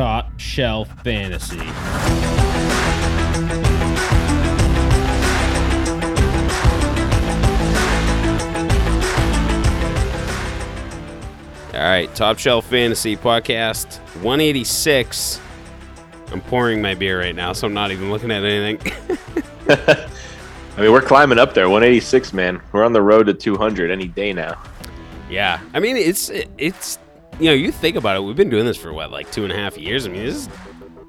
Top Shelf Fantasy. All right, Top Shelf Fantasy Podcast 186. I'm pouring my beer right now, so I'm not even looking at anything. I mean, we're climbing up there. 186, man. We're on the road to 200 any day now. yeah, I mean it's it's you know you think about it. We've been doing this for what like two and a half years. I mean this is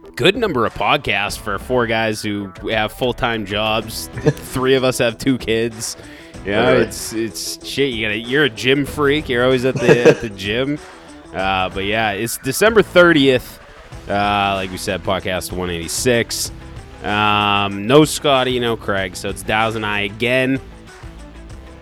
a good number of podcasts for four guys who have full time jobs. Three of us have two kids. Yeah, Really? it's it's shit. You gotta, you're a gym freak. You're always at the at the gym. Uh, but yeah, it's December 30th. Uh, like we said, podcast 186. Um, no Scotty, no Craig. So it's Dow's and I again.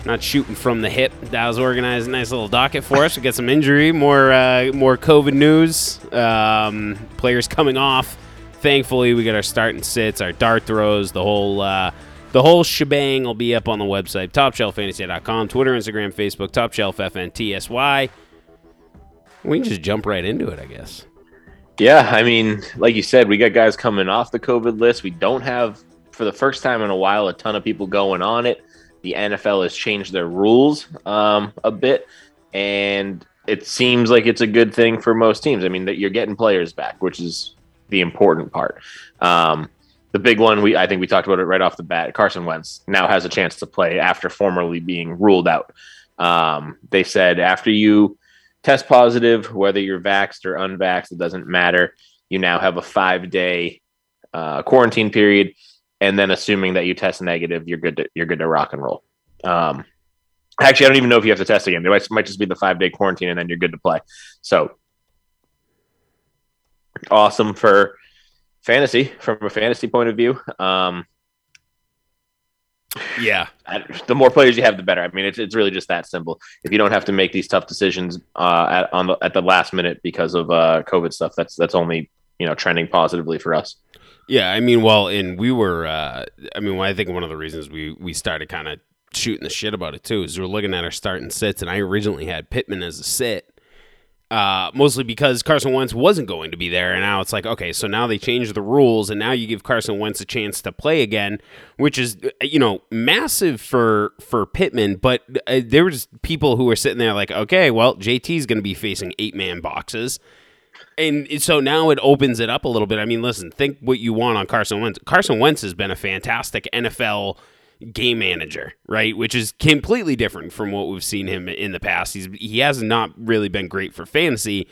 Not shooting from the hip. Dow's organized a nice little docket for us. We got some injury, more uh, more COVID news. Um, players coming off. Thankfully, we got our start and sits, our dart throws, the whole uh, the whole shebang will be up on the website, topshelffantasy.com, Twitter, Instagram, Facebook, topshelffntsy. We can just jump right into it, I guess. Yeah, I mean, like you said, we got guys coming off the COVID list. We don't have, for the first time in a while, a ton of people going on it. The NFL has changed their rules um, a bit, and it seems like it's a good thing for most teams. I mean, that you're getting players back, which is the important part. Um, the big one, we I think we talked about it right off the bat. Carson Wentz now has a chance to play after formerly being ruled out. Um, they said after you test positive, whether you're vaxxed or unvaxxed, it doesn't matter. You now have a five day uh, quarantine period, and then assuming that you test negative, you're good. To, you're good to rock and roll. Um, actually, I don't even know if you have to test again. There might, might just be the five day quarantine, and then you're good to play. So awesome for fantasy from a fantasy point of view. Um, Yeah. I- the more players you have, the better. I mean, it's, it's really just that simple. If you don't have to make these tough decisions uh, at on the, at the last minute because of uh, COVID stuff, that's that's only you know trending positively for us. Yeah, I mean, well, and we were, uh, I mean, I think one of the reasons we we started kind of shooting the shit about it too is we we're looking at our starting sits, and I originally had Pittman as a sit, uh, mostly because Carson Wentz wasn't going to be there, and now it's like, okay, so now they changed the rules, and now you give Carson Wentz a chance to play again, which is, uh, you know, massive for for Pittman, but uh, there was people who were sitting there like, okay, well, JT's going to be facing eight man boxes. And so now it opens it up a little bit. I mean, listen, think what you want on Carson Wentz. Carson Wentz has been a fantastic NFL game manager, right? Which is completely different from what we've seen him in the past. He's he has not really been great for fantasy,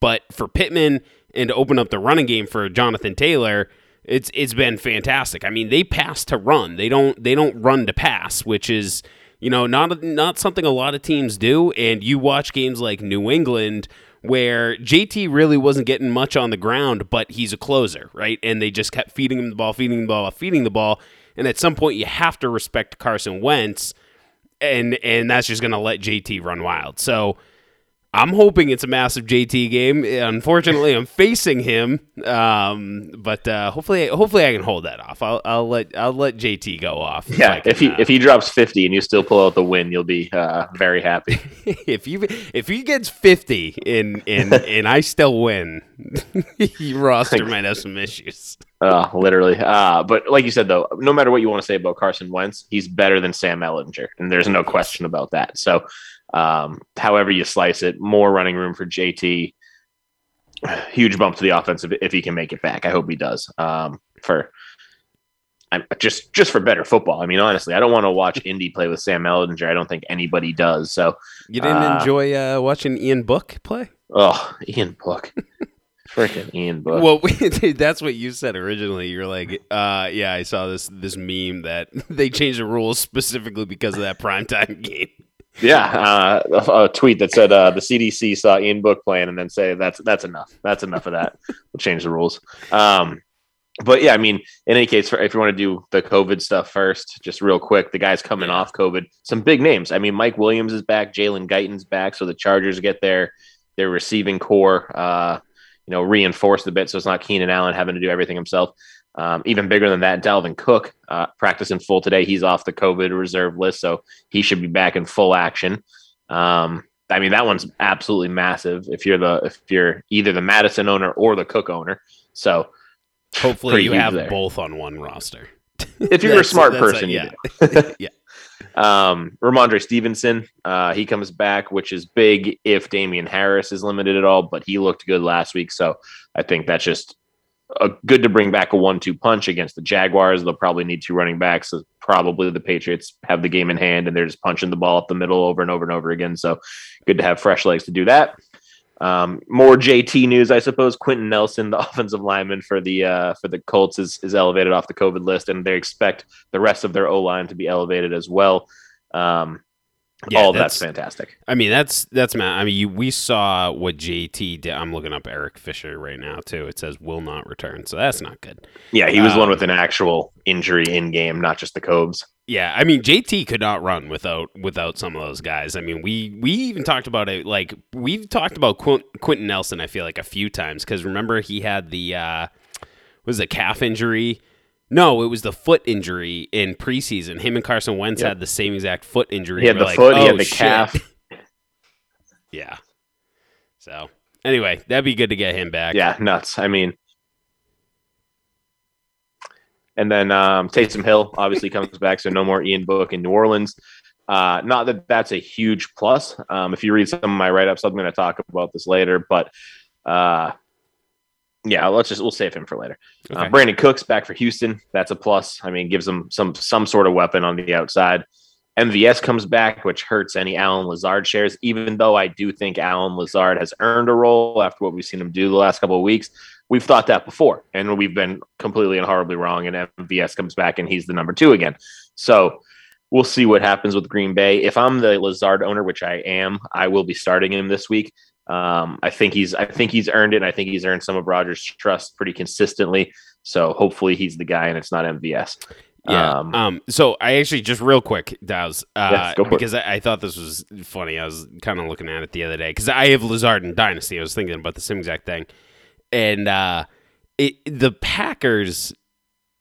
but for Pittman and to open up the running game for Jonathan Taylor, it's it's been fantastic. I mean, they pass to run. They don't they don't run to pass, which is you know not not something a lot of teams do. And you watch games like New England where JT really wasn't getting much on the ground, but he's a closer, right? And they just kept feeding him the ball, feeding the ball, feeding the ball. And at some point, you have to respect Carson Wentz, and and that's just going to let JT run wild. So I'm hoping it's a massive JT game. Unfortunately, I'm facing him, um, but uh, hopefully, hopefully I can hold that off. I'll, I'll let I'll let JT go off. Yeah, can, if he uh, if he drops fifty and you still pull out the win, you'll be uh, very happy. if you if he gets 50 and and and I still win, your roster might have some issues. Uh, literally. Uh, but like you said, though, no matter what you want to say about Carson Wentz, he's better than Sam Ehlinger, and there's no question about that. So, um, however you slice it, more running room for JT. Huge bump to the offense if, he can make it back. I hope he does. Um, for I'm just just for better football. I mean, honestly, I don't want to watch Indy play with Sam Ehlinger. I don't think anybody does. So, You didn't Uh, enjoy uh, watching Ian Book play? oh, Ian Book, freaking Ian Book. Well, that's what you said originally. You're like, uh, yeah, I saw this this meme that they changed the rules specifically because of that primetime game. Yeah, uh, a, tweet that said uh, the CDC saw Ian Book playing, and then say that's that's enough. That's enough of that. we'll change the rules. Um, but yeah, I mean, in any case, for, if you want to do the COVID stuff first, just real quick, the guys coming off COVID, some big names. I mean, Mike Williams is back, Jalen Guyton's back, so the Chargers get their their receiving core, uh, you know, reinforced a bit, so it's not Keenan Allen having to do everything himself. Um, even bigger than that, Dalvin Cook uh, practicing full today. He's off the COVID reserve list, so he should be back in full action. Um, I mean, that one's absolutely massive. If you're the if you're either the Mattison owner or the Cook owner, so hopefully you have there. both on one roster. If you're a smart person, a, yeah, yeah. Um, Rhamondre Stevenson, uh, he comes back, which is big if Damien Harris is limited at all, but he looked good last week. So I think that's just a, good to bring back a one-two punch against the Jaguars. They'll probably need two running backs. So probably the Patriots have the game in hand, and they're just punching the ball up the middle over and over and over again. So good to have fresh legs to do that. Um, more JT news, I suppose. Quenton Nelson, the offensive lineman for the uh, for the Colts, is is elevated off the COVID list, and they expect the rest of their O line to be elevated as well. Um, yeah, all that's, that's, fantastic. I mean, that's that's Matt. I mean, you, we saw what JT did. I'm looking up Eric Fisher right now too. It says will not return, so that's not good. Yeah, he was um, one with an actual injury in game, not just the Cobes. Yeah, I mean JT could not run without without some of those guys. I mean, we we even talked about it. Like we've talked about Qu- Quenton Nelson. I feel like a few times because remember he had the uh, was a calf injury no, it was the foot injury in preseason. Him and Carson Wentz yep. had the same exact foot injury. He had the like, foot, oh, he had oh, the shit. calf. yeah. So anyway, that'd be good to get him back. Yeah, nuts. I mean, and then um, Taysom Hill obviously comes back, so no more Ian Book in New Orleans. Uh, not that that's a huge plus. Um, if you read some of my write ups, I'm going to talk about this later, but uh, yeah, let's just we'll save him for later. Uh, okay. Uh, Brandin Cooks back for Houston. That's a plus. I mean, gives them some some sort of weapon on the outside. MVS comes back, which hurts any Allen Lazard shares. Even though I do think Allen Lazard has earned a role after what we've seen him do the last couple of weeks, we've thought that before, and we've been completely and horribly wrong. And MVS comes back, and he's the number two again. So we'll see what happens with Green Bay. If I'm the Lazard owner, which I am, I will be starting him this week. Um, I think he's I think he's earned it. And I think he's earned some of Rodgers' trust pretty consistently. So hopefully he's the guy, and it's not MVS. Yeah. Um, um, so I actually just real quick, Dow's, uh, because I, I, thought this was funny. I was kind of looking at it the other day because I have Lazard in Dynasty. I was thinking about the same exact thing, and uh, it the Packers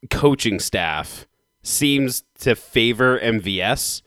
coaching staff seems to favor MVS,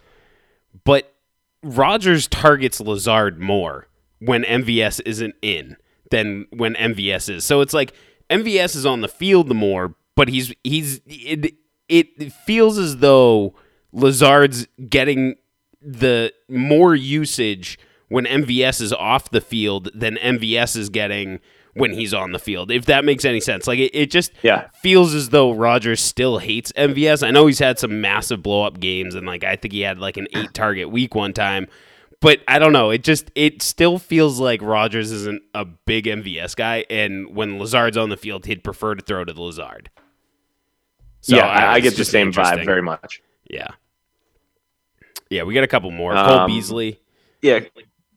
but Rodgers targets Lazard more when MVS isn't in than when MVS is. So it's like MVS is on the field the more, but he's he's it, it feels as though Lazard's getting the more usage when MVS is off the field than MVS is getting when he's on the field. If that makes any sense. Like it, it just yeah. feels as though Rodgers still hates MVS. I know he's had some massive blow up games and like I think he had like an eight target week one time but I don't know. It just it still feels like Rodgers isn't a big MVS guy, and when Lazard's on the field, he'd prefer to throw to the Lazard. So yeah, I, I get the same vibe very much. Yeah, yeah. We got a couple more. Cole um, Beasley. Yeah,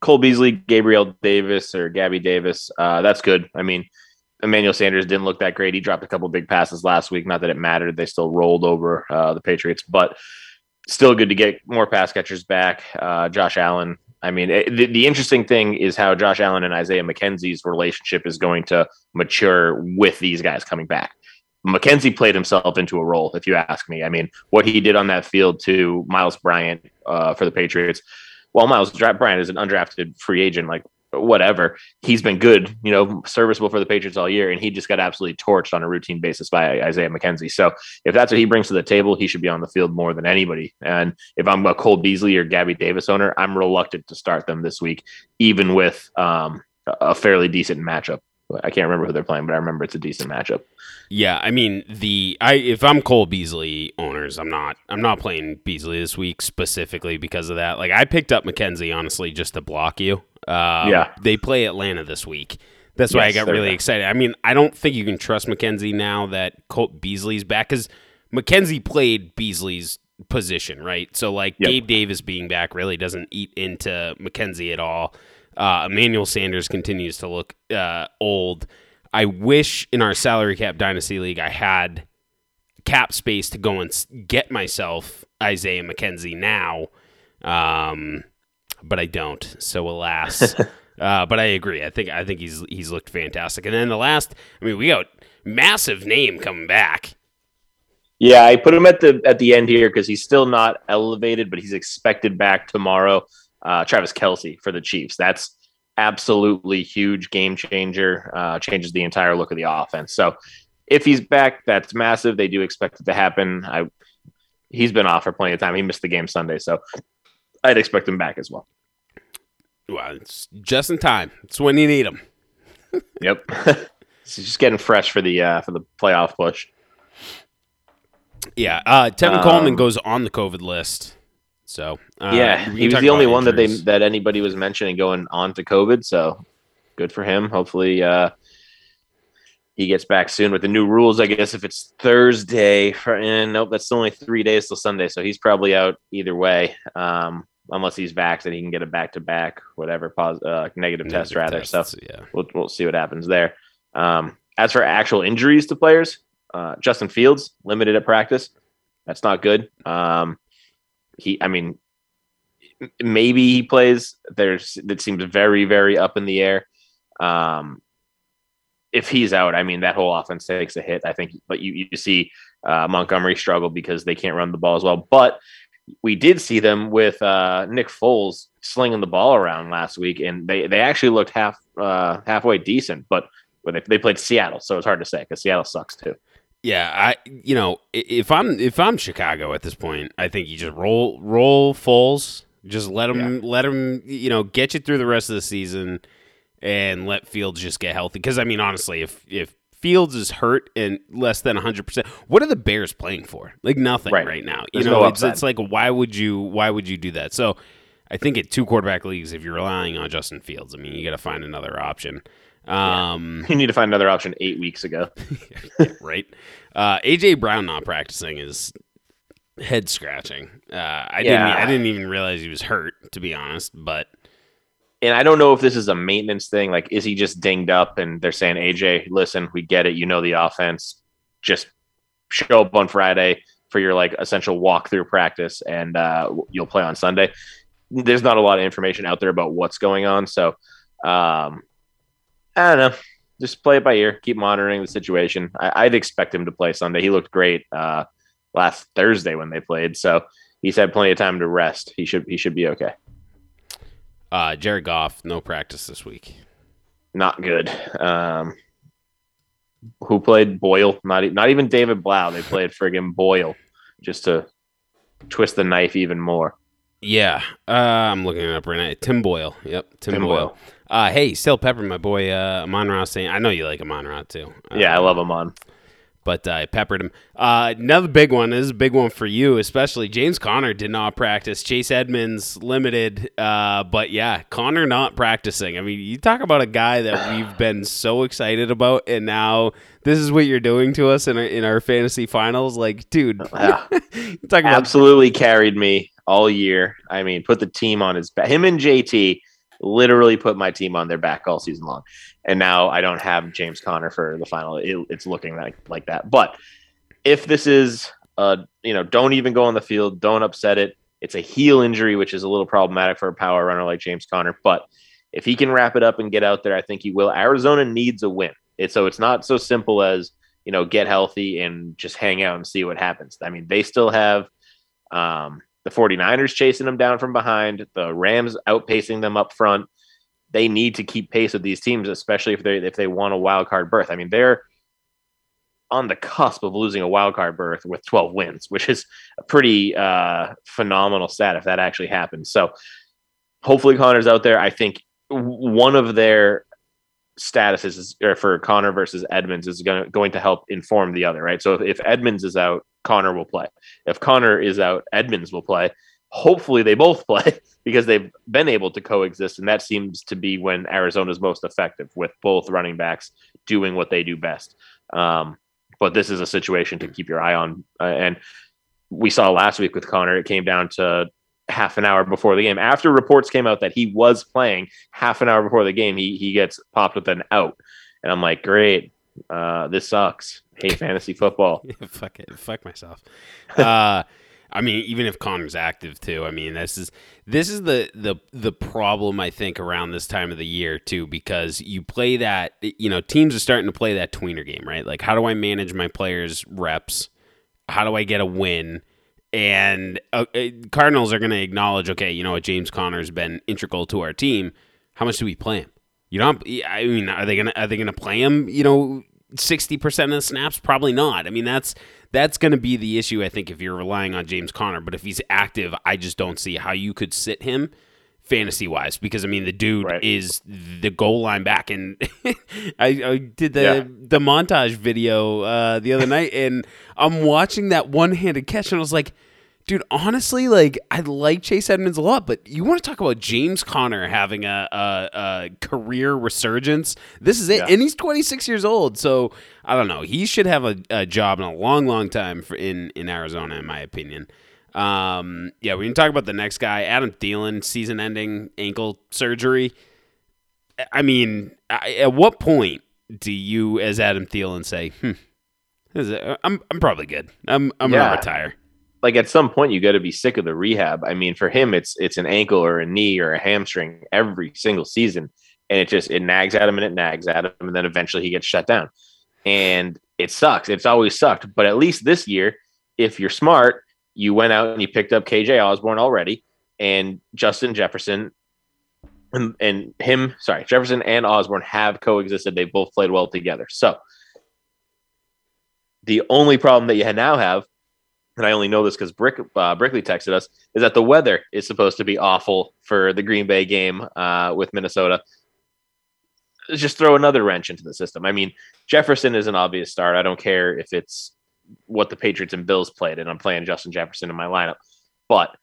Cole Beasley, Gabriel Davis, or Gabby Davis. Uh, that's good. I mean, Emmanuel Sanders didn't look that great. He dropped a couple big passes last week. Not that it mattered. They still rolled over uh, the Patriots, but still good to get more pass catchers back. Uh, Josh Allen. I mean, it, the, the interesting thing is how Josh Allen and Isaiah McKenzie's relationship is going to mature with these guys coming back. McKenzie played himself into a role, if you ask me. I mean, what he did on that field to Myles Bryant uh, for the Patriots. Well, Myles Bryant is an undrafted free agent. Like whatever. He's been good, you know, serviceable for the Patriots all year, and he just got absolutely torched on a routine basis by Isaiah McKenzie. So if that's what he brings to the table, he should be on the field more than anybody. And if I'm a Cole Beasley or Gabby Davis owner, I'm reluctant to start them this week, even with um, a fairly decent matchup. I can't remember who they're playing, but I remember it's a decent matchup. Yeah, I mean the I if I'm Cole Beasley owners, I'm not I'm not playing Beasley this week specifically because of that. Like I picked up McKenzie honestly just to block you. Um, yeah, they play Atlanta this week. That's why yes, I got really excited. I mean, I don't think you can trust McKenzie now that Cole Beasley's back because McKenzie played Beasley's position, right? So like yep. Gabe Davis being back really doesn't eat into McKenzie at all. Uh, Emmanuel Sanders continues to look uh, old. I wish in our salary cap dynasty league I had cap space to go and get myself Isaiah McKenzie now. Um, but I don't. So alas. uh, but I agree. I think I think he's he's looked fantastic. And then the last, I mean, we got massive name coming back. Yeah, I put him at the at the end here because he's still not elevated, but he's expected back tomorrow. Uh, Travis Kelce for the Chiefs. That's absolutely huge game changer. Uh, changes the entire look of the offense. So if he's back, that's massive. They do expect it to happen. I he's been off for plenty of time. He missed the game Sunday, so I'd expect him back as well. Well, it's just in time. It's when you need him. yep. He's just getting fresh for the uh, for the playoff push. Yeah, uh, Tevin um, Coleman goes on the COVID list. So uh, yeah, he was the only one that they that anybody was mentioning going on to COVID. So good for him. Hopefully, uh, he gets back soon with the new rules. I guess if it's Thursday, for, and nope, that's only three days till Sunday, so he's probably out either way. Um, unless he's vaccinated, he can get a back to back, whatever, pos- uh, negative, negative test rather. Tests, so yeah, we'll we'll see what happens there. Um, as for actual injuries to players, uh, Justin Fields limited at practice. That's not good. Um, he, I mean, maybe he plays. There's that seems very very up in the air. Um, if he's out, I mean that whole offense takes a hit. I think, but you you see uh, Montgomery struggle because they can't run the ball as well. But we did see them with uh, Nick Foles slinging the ball around last week, and they they actually looked half uh, halfway decent. But they, they played Seattle, so it's hard to say because Seattle sucks too. Yeah, I you know if I'm if I'm Chicago at this point, I think you just roll roll Foles, just let him yeah. let him you know get you through the rest of the season, and let Fields just get healthy. Because I mean, honestly, if if Fields is hurt and less than 100%. What are the Bears playing for? Like nothing right, right now. You know, no it's, it's, like why would you why would you do that? So I think at two quarterback leagues, if you're relying on Justin Fields, I mean, you got to find another option. Um, yeah. You need to find another option eight weeks ago. right. Uh, AJ Brown not practicing is head scratching. Uh, I yeah. didn't. I didn't even realize he was hurt, to be honest. But and I don't know if this is a maintenance thing. Like, is he just dinged up? And they're saying, AJ, listen, we get it. You know the offense. Just show up on Friday for your like essential walkthrough practice, and uh, you'll play on Sunday. There's not a lot of information out there about what's going on, so um, I don't know. Just play it by ear. Keep monitoring the situation. I, would expect him to play Sunday. He looked great uh, last Thursday when they played, so he's had plenty of time to rest. He should he should be okay. Uh, Jared Goff, no practice this week. Not good. Um, who played Boyle? Not not even David Blough. They played friggin' Boyle just to twist the knife even more. Yeah, uh, I'm looking it up right now. Tim Boyle. Yep, Tim, Tim Boyle. Boyle. Uh, hey, still Pepper, my boy uh, Amon Ra saying, I know you like Amon Ra too. Uh, yeah, I love Amon. But uh, I peppered him. Uh, another big one. This is a big one for you, especially. James Conner did not practice. Chase Edmonds limited. Uh, but yeah, Connor not practicing. I mean, you talk about a guy that we've been so excited about, and now this is what you're doing to us in our, in our fantasy finals. Like, dude, yeah. talk about- absolutely carried me all year. I mean, put the team on his back. Him and JT literally put my team on their back all season long. And now I don't have James Conner for the final. It, it's looking like like that. But if this is uh you know, don't even go on the field, don't upset it. It's a heel injury, which is a little problematic for a power runner like James Conner. But if he can wrap it up and get out there, I think he will. Arizona needs a win. It's so it's not so simple as you know get healthy and just hang out and see what happens. I mean, they still have um, the 49ers chasing them down from behind, the Rams outpacing them up front. They need to keep pace with these teams, especially if they if they want a wild card berth. I mean, they're on the cusp of losing a wild card berth with 12 wins, which is a pretty uh, phenomenal stat if that actually happens. So hopefully Conner's out there. I think one of their statuses is, or for Conner versus Edmonds is going to, going to help inform the other, right? So if, if Edmonds is out, Conner will play. If Conner is out, Edmonds will play. Hopefully, they both play because they've been able to coexist, and that seems to be when Arizona's most effective with both running backs doing what they do best. Um, but this is a situation to keep your eye on, uh, and we saw last week with Conner, it came down to half an hour before the game. After reports came out that he was playing half an hour before the game, he he gets popped with an out, and I'm like, great, uh, this sucks. Hate fantasy football. fuck it. Fuck myself. Uh, I mean, even if Conner's active too. I mean, this is this is the the the problem I think around this time of the year too, because you play that you know teams are starting to play that tweener game, right? Like, how do I manage my players' reps? How do I get a win? And uh, uh Cardinals are going to acknowledge, okay, you know what, James Conner's been integral to our team. How much do we play him? You know, I mean, are they gonna are they gonna play him? You know, sixty percent of the snaps? Probably not. I mean, that's that's going to be the issue. I think if you're relying on James Conner, but if he's active, I just don't see how you could sit him fantasy wise because I mean the dude right. is the goal line back and I, I, did the yeah. the montage video uh, the other night and I'm watching that one handed catch and I was like dude honestly like I like Chase Edmonds a lot but you want to talk about James Conner having a, a, a career resurgence this is it yeah. and he's 26 years old so I don't know he should have a, a job in a long long time for in in Arizona in my opinion um, yeah, we can talk about the next guy, Adam Thielen, season-ending ankle surgery. I mean, at what point do you, as Adam Thielen, say, "Hmm, I'm I'm probably good. I'm I'm yeah. gonna retire." Like at some point, you got to be sick of the rehab. I mean, for him, it's it's an ankle or a knee or a hamstring every single season, and it just it nags at him and it nags at him, and then eventually he gets shut down, and it sucks. It's always sucked, but at least this year, if you're smart you went out and you picked up KJ Osborn already and Justin Jefferson and, and him, sorry, Jefferson and Osborne have coexisted. They both played well together. So the only problem that you now have, and I only know this because Brick uh, Brickley texted us, is that the weather is supposed to be awful for the Green Bay game uh, with Minnesota. Let's Just throw another wrench into the system. I mean, Jefferson is an obvious start. I don't care if it's what the Patriots and Bills played, and I'm playing Justin Jefferson in my lineup. But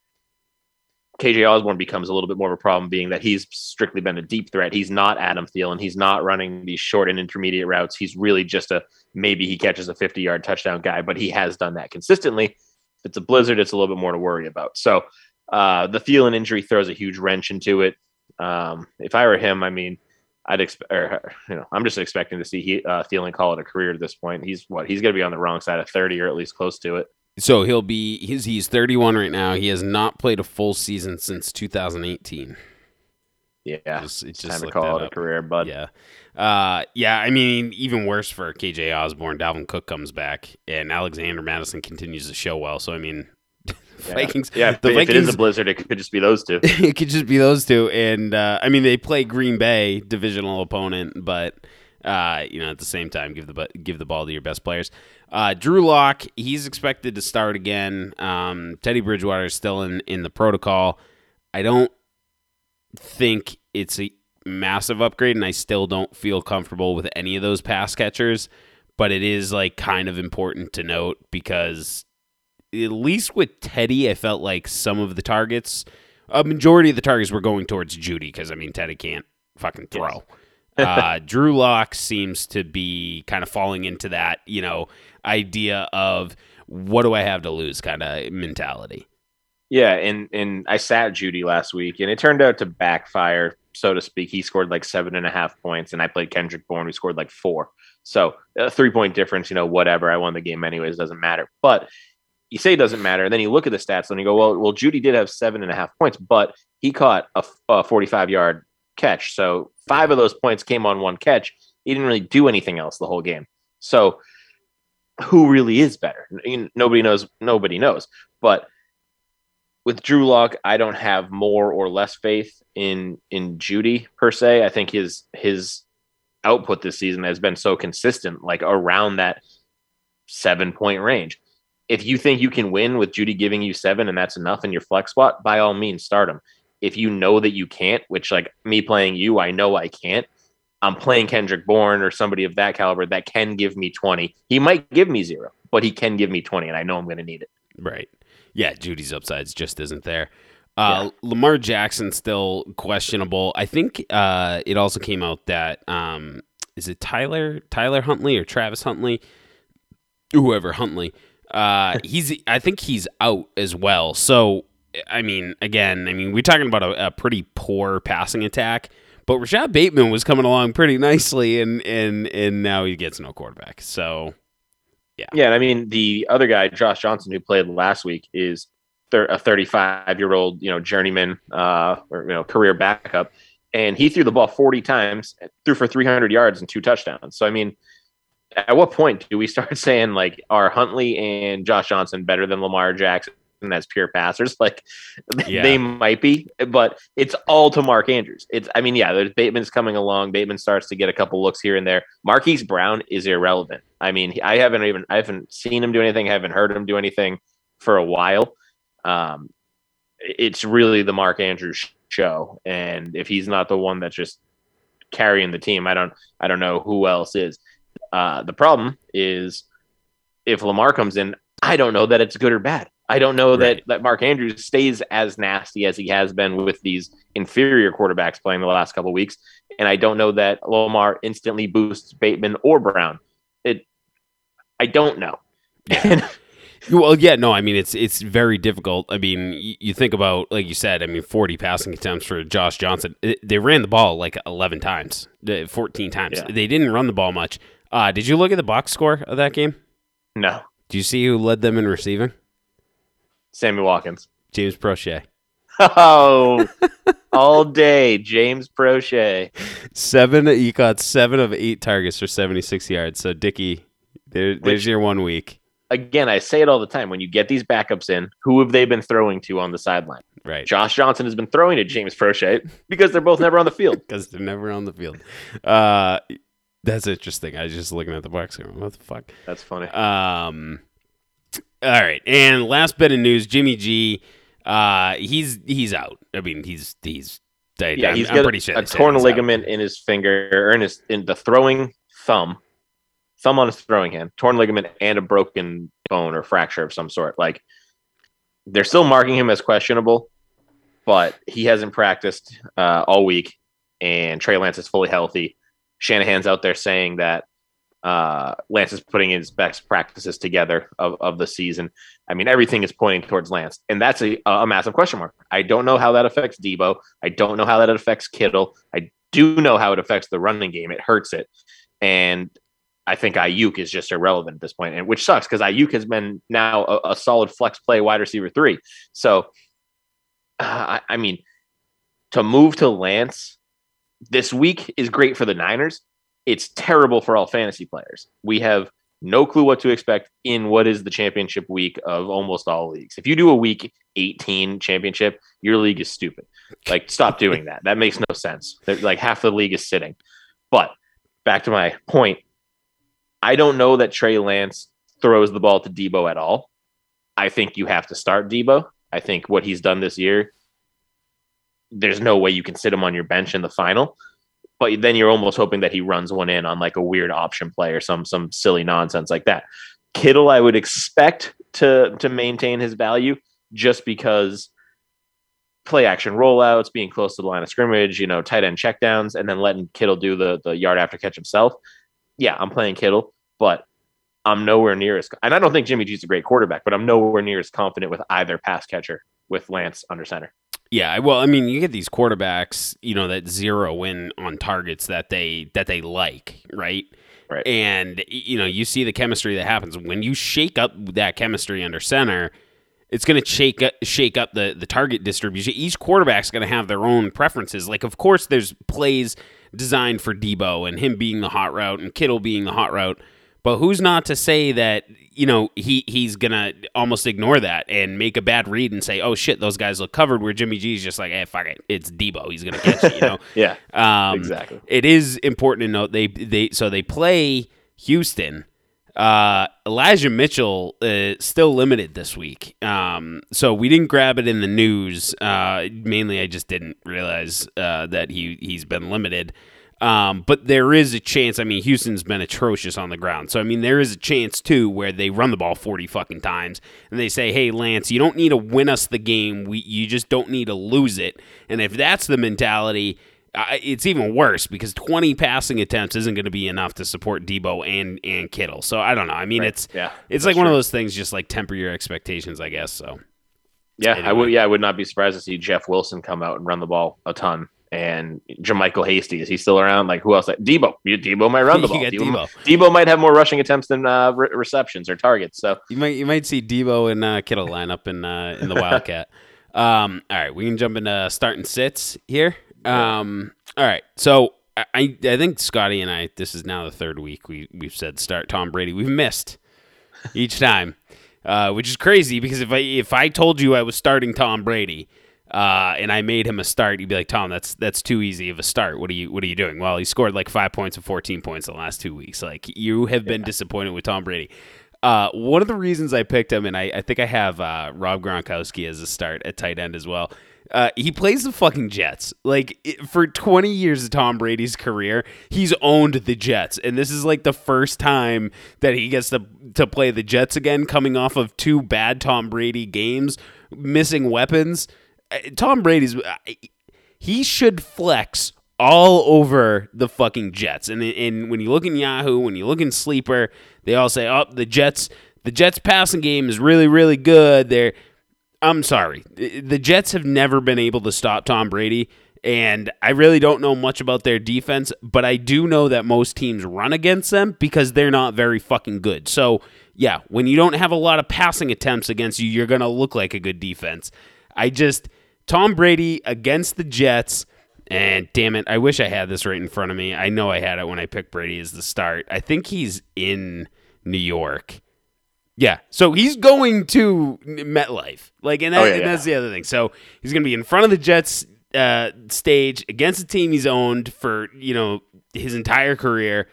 KJ Osborn becomes a little bit more of a problem, being that he's strictly been a deep threat. He's not Adam Thielen. He's not running these short and intermediate routes. He's really just a maybe he catches a 50 yard touchdown guy, but he has done that consistently. If it's a blizzard, it's a little bit more to worry about. So uh, the Thielen injury throws a huge wrench into it. Um, if I were him, I mean, I'd expect, you know, I'm just expecting to see he uh, Thielen call it a career at this point. He's what he's going to be on the wrong side of 30 or at least close to it. So he'll be he's he's 31 right now. He has not played a full season since 2018. Yeah, just, it's just time to call it up. a career, bud. Yeah, uh, yeah. I mean, even worse for KJ Osborn. Dalvin Cook comes back, and Alexander Mattison continues to show well. So I mean, Vikings. Yeah, the if Vikings, it is a blizzard, it could just be those two. it could just be those two, and uh, I mean they play Green Bay, divisional opponent, but uh, you know at the same time give the give the ball to your best players. Uh, Drew Lock, he's expected to start again. Um, Teddy Bridgewater is still in in the protocol. I don't think it's a massive upgrade, and I still don't feel comfortable with any of those pass catchers. But it is like kind of important to note because at least with Teddy, I felt like some of the targets, a majority of the targets were going towards Jeudy because I mean Teddy can't fucking throw. Yes. Uh, Drew Lock seems to be kind of falling into that, you know, idea of what do I have to lose kind of mentality. Yeah, and and I sat Jeudy last week, and it turned out to backfire, so to speak. He scored like seven and a half points, and I played Kendrick Bourne, who scored like four. So a three point difference, you know, whatever. I won the game anyways, doesn't matter. But you say it doesn't matter, and then you look at the stats and you go, well, well, Jeudy did have seven and a half points, but he caught a, a 45 yard catch. So five of those points came on one catch. He didn't really do anything else the whole game. So who really is better? Nobody knows. Nobody knows. But with Drew Lock, I don't have more or less faith in in Jeudy per se. I think his his output this season has been so consistent, like around that seven point range if you think you can win with Jeudy giving you seven and that's enough in your flex spot, by all means, start him. If you know that you can't, which like me playing you, I know I can't. I'm playing Kendrick Bourne or somebody of that caliber that can give me 20. He might give me zero, but he can give me 20, and I know I'm going to need it. Right. Yeah, Jeudy's upsides just isn't there. Uh, yeah. Lamar Jackson still questionable. I think uh, it also came out that um, is it Tyler Tyler Huntley or Travis Huntley, whoever Huntley uh, he's I think he's out as well. So I mean, again, I mean, we're talking about a, a pretty poor passing attack, but Rashod Bateman was coming along pretty nicely, and and and now he gets no quarterback. So yeah, yeah. And I mean, the other guy, Josh Johnson, who played last week, is thir- a 35 year old, you know, journeyman uh, or you know, career backup, and he threw the ball 40 times, threw for 300 yards and two touchdowns. So I mean at what point do we start saying like are Huntley and Josh Johnson better than Lamar Jackson as pure passers. Like Yeah. they might be, but it's all to Mark Andrews. It's I mean, yeah, there's Bateman's coming along. Bateman starts to get a couple looks here and there. Marquise Brown is irrelevant. I mean, I haven't even I haven't seen him do anything, I haven't heard him do anything for a while. Um, it's really the Mark Andrews show, and if he's not the one that's just carrying the team, I don't I don't know who else is. Uh, the problem is if Lamar comes in, I don't know that it's good or bad. I don't know Right. that that Mark Andrews stays as nasty as he has been with these inferior quarterbacks playing the last couple weeks, and I don't know that Lamar instantly boosts Bateman or Brown. It, I don't know. And Well, yeah, no, I mean it's it's very difficult. I mean, you, you think about like you said, I mean, forty passing attempts for Josh Johnson. It- they ran the ball like eleven times, uh, fourteen times. Yeah. They didn't run the ball much. Uh, did you look at the box score of that game? no, Do you see who led them in receiving? Sammy Watkins. James Proche, Oh, all day, James Proche. seven. You caught seven of eight targets for seventy six yards. So Dickey, there, there's Which- your one week. Again, I say it all the time. When you get these backups in, who have they been throwing to on the sideline? Right. Josh Johnson has been throwing to James Proche because they're both never on the field. because they're never on the field. Uh, that's interesting. I was just looking at the box. What the fuck? That's funny. Um, all right, and last bit of news: Jimmy G. Uh, he's he's out. I mean, he's he's. I, yeah, I'm, he's I'm got pretty sure a torn he's out. ligament in his finger or in his in the throwing thumb, thumb on his throwing hand, torn ligament and a broken bone or fracture of some sort. Like they're still marking him as questionable, but he hasn't practiced uh, all week, and Trey Lance is fully healthy. Shanahan's out there saying that uh, Lance is putting his best practices together of, of the season. I mean, everything is pointing towards Lance, and that's a, a massive question mark. I don't know how that affects Debo. I don't know how that affects Kittle. I do know how it affects the running game. It hurts it, and I think Aiyuk is just irrelevant at this point, and which sucks because Aiyuk has been now a, a solid flex play wide receiver three. So, uh, I, I mean, to move to Lance this week is great for the Niners. It's terrible for all fantasy players. We have no clue what to expect in what is the championship week of almost all leagues. If you do a week 18 championship, your league is stupid. Like, stop doing that. That makes no sense. They're- Like, half the league is sitting. But back to my point, I don't know that Trey Lance throws the ball to Debo at all. I think you have to start Debo. I think what he's done this year, there's no way you can sit him on your bench in the final. But then you're almost hoping that he runs one in on like a weird option play or some some silly nonsense like that. Kittle, I would expect to to maintain his value just because play action rollouts, being close to the line of scrimmage, you know, tight end checkdowns, and then letting Kittle do the the yard after catch himself. Yeah, I'm playing Kittle, but I'm nowhere near as and I don't think Jimmy G's a great quarterback, but I'm nowhere near as confident with either pass catcher with Lance under center. Yeah, well, I mean, you get these quarterbacks, you know, that zero in on targets that they that they like, right? Right. And you know, you see the chemistry that happens when you shake up that chemistry under center. It's going to shake up, shake up the the target distribution. Each quarterback's going to have their own preferences. Like, of course, there's plays designed for Debo and him being the hot route and Kittle being the hot route. But who's not to say that you know he he's gonna almost ignore that and make a bad read and say, oh shit, those guys look covered. Where Jimmy G's just like, hey, fuck it, it's Debo, he's gonna catch it. You know, Yeah, um, exactly. It is important to note they they so they play Houston. Uh, Elijah Mitchell uh, still limited this week. Um, so we didn't grab it in the news. Uh, mainly, I just didn't realize uh, that he he's been limited. Um, but there is a chance. I mean, Houston's been atrocious on the ground, so I mean, there is a chance too where they run the ball forty fucking times and they say, "Hey, Lance, you don't need to win us the game. We you just don't need to lose it." And if that's the mentality, uh, it's even worse because 20 passing attempts isn't going to be enough to support Debo and and Kittle. So I don't know. I mean, Right. it's Yeah, it's like one of those things. Just like temper your expectations, I guess. So Yeah, I would. Yeah, I would not be surprised to see Jeff Wilson come out and run the ball a ton. And JaMycal Hasty is he still around? Like who else? Debo. Debo might run the ball. Debo, Debo. Debo might have more rushing attempts than uh, re- receptions or targets. So you might you might see Debo and uh, Kittle line up in uh, in the Wildcat. um, all right, we can jump into starting sits here. Um, all right, so I I I think Scotty and I. This is now the third week we we've said start Tom Brady. We've missed each time. uh, which is crazy because if I if I told you I was starting Tom Brady. Uh, and I made him a start. You'd be like, Tom, that's that's too easy of a start. What are you What are you doing? Well, he scored like five points and fourteen points the last two weeks. Like you have been disappointed with Tom Brady. Uh, one of the reasons I picked him, and I, I think I have uh, Rob Gronkowski as a start at tight end as well. Uh, he plays the fucking Jets. Like it, for 20 years of Tom Brady's career, he's owned the Jets, and this is like the first time that he gets to to play the Jets again, coming off of two bad Tom Brady games, missing weapons. Tom Brady's he should flex all over the fucking Jets. And and when you look in Yahoo, when you look in Sleeper, they all say, "Oh, the Jets, the Jets passing game is really really good." They're I'm sorry. The Jets have never been able to stop Tom Brady, and I really don't know much about their defense, but I do know that most teams run against them because they're not very fucking good. So, yeah, when you don't have a lot of passing attempts against you, you're going to look like a good defense. I just Tom Brady against the Jets. And damn it, I wish I had this right in front of me. I know I had it when I picked Brady as the start. I think he's in New York. Yeah, so he's going to MetLife, like, and, that, Oh, yeah, and yeah. that's the other thing. So he's going to be in front of the Jets uh, stage against a team he's owned for you know his entire career,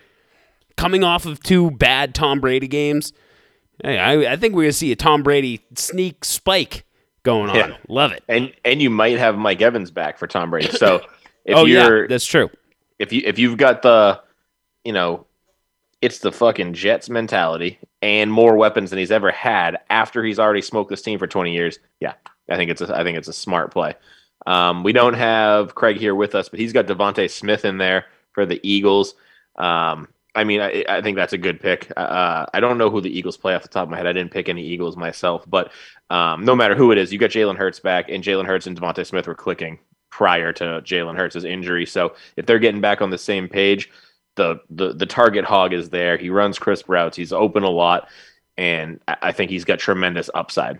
coming off of two bad Tom Brady games. Hey, I, I think we're going to see a Tom Brady sneak spike going on. Yeah. Love it. and and you might have Mike Evans back for Tom Brady. So if oh you're yeah, that's true. if you if you've got the you know it's the fucking Jets mentality and more weapons than he's ever had after he's already smoked this team for 20 years. Yeah, I think it's a I think it's a smart play. Um, we don't have Craig here with us, but he's got DeVonta Smith in there for the Eagles. Um, I mean, I, I think that's a good pick. Uh, I don't know who the Eagles play off the top of my head. I didn't pick any Eagles myself, but um, no matter who it is, you got Jalen Hurts back, and Jalen Hurts and DeVonta Smith were clicking prior to Jalen Hurts' injury. So if they're getting back on the same page, the the the target hog is there. He runs crisp routes. He's open a lot, and I think he's got tremendous upside.